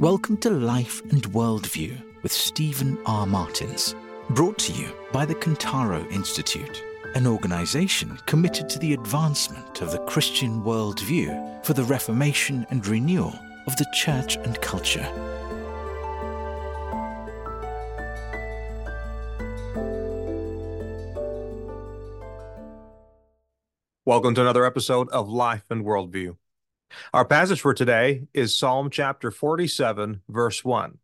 Welcome to Life and Worldview with Stephen R. Martins, brought to you by the Cantaro Institute, an organization committed to the advancement of the Christian worldview for the reformation and renewal of the church and culture. Welcome to another episode of Life and Worldview. Our passage for today is Psalm chapter 47, verse 1,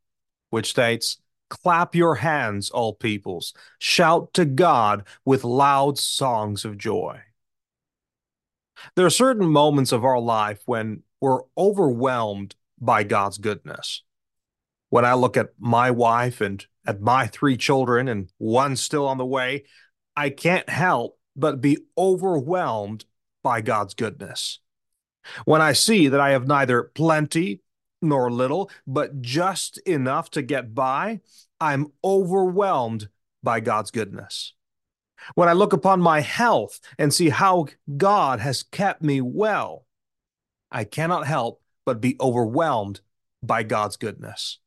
which states, Clap your hands, all peoples, shout to God with loud songs of joy. There are certain moments of our life when we're overwhelmed by God's goodness. When I look at my wife and at my three children and one still on the way, I can't help but be overwhelmed by God's goodness. When I see that I have neither plenty nor little, but just enough to get by, I'm overwhelmed by God's goodness. When I look upon my health and see how God has kept me well, I cannot help but be overwhelmed by God's goodness.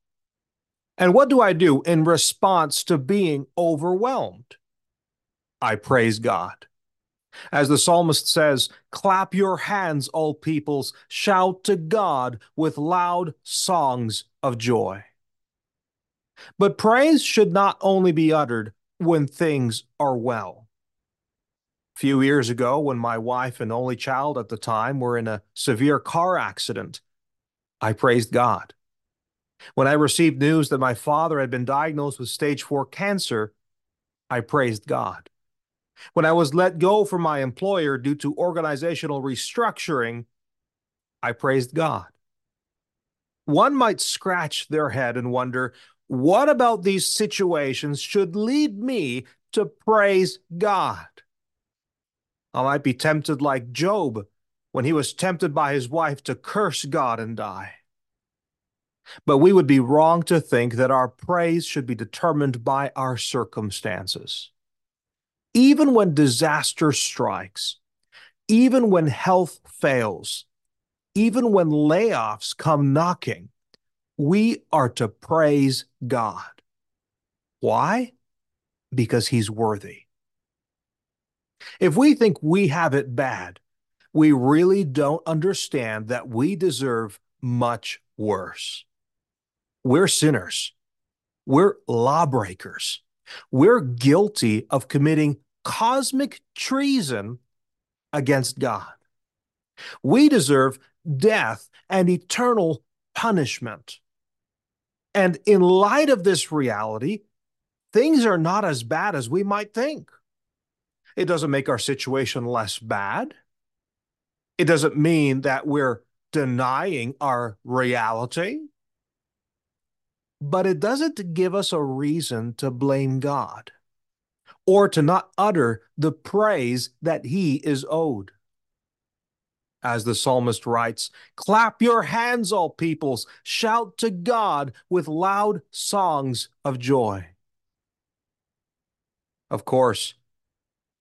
And what do I do in response to being overwhelmed? I praise God. As the psalmist says, clap your hands, all peoples, shout to God with loud songs of joy. But praise should not only be uttered when things are well. A few years ago, when my wife and only child at the time were in a severe car accident, I praised God. When I received news that my father had been diagnosed with stage four cancer, I praised God. When I was let go from my employer due to organizational restructuring, I praised God. One might scratch their head and wonder what about these situations should lead me to praise God? I might be tempted like Job when he was tempted by his wife to curse God and die. But we would be wrong to think that our praise should be determined by our circumstances even when disaster strikes, even when health fails, even when layoffs come knocking, we are to praise God. Why? Because He's worthy. If we think we have it bad, we really don't understand that we deserve much worse. We're sinners. We're lawbreakers. We're guilty of committing cosmic treason against God. We deserve death and eternal punishment. And in light of this reality, things are not as bad as we might think. It doesn't make our situation less bad. It doesn't mean that we're denying our reality. But it doesn't give us a reason to blame God or to not utter the praise that he is owed. As the psalmist writes, clap your hands, all peoples, shout to God with loud songs of joy. Of course,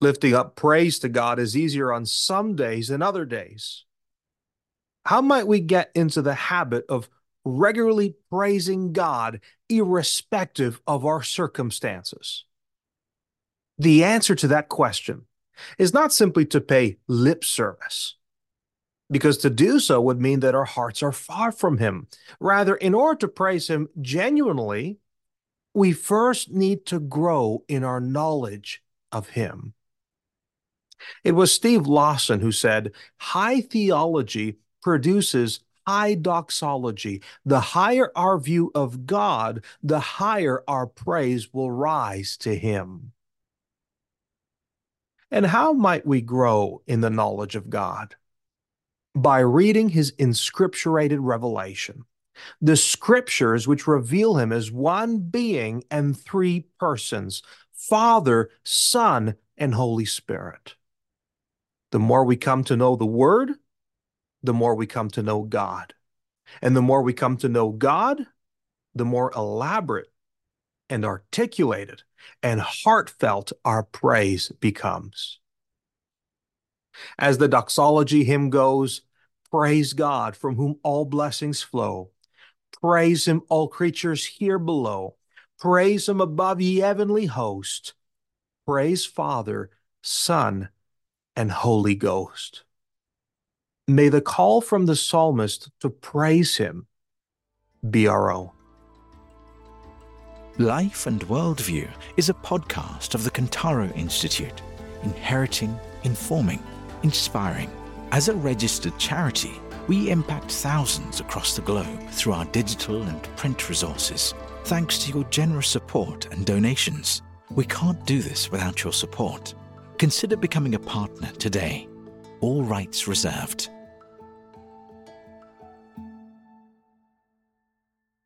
lifting up praise to God is easier on some days than other days. How might we get into the habit of regularly praising God, irrespective of our circumstances? The answer to that question is not simply to pay lip service, because to do so would mean that our hearts are far from Him. Rather, in order to praise Him genuinely, we first need to grow in our knowledge of Him. It was Steve Lawson who said, High theology produces high doxology. The higher our view of God, the higher our praise will rise to Him. And how might we grow in the knowledge of God? By reading his inscripturated revelation, the scriptures which reveal him as one being and three persons Father, Son, and Holy Spirit. The more we come to know the Word, the more we come to know God. And the more we come to know God, the more elaborate and articulated and heartfelt our praise becomes. As the doxology hymn goes, Praise God from whom all blessings flow. Praise him, all creatures here below. Praise him above ye heavenly host. Praise Father, Son, and Holy Ghost. May the call from the psalmist to praise him be our own. Life and Worldview is a podcast of the Cantaro Institute, inheriting, informing, inspiring. As a registered charity, we impact thousands across the globe through our digital and print resources. Thanks to your generous support and donations. We can't do this without your support. Consider becoming a partner today. All rights reserved.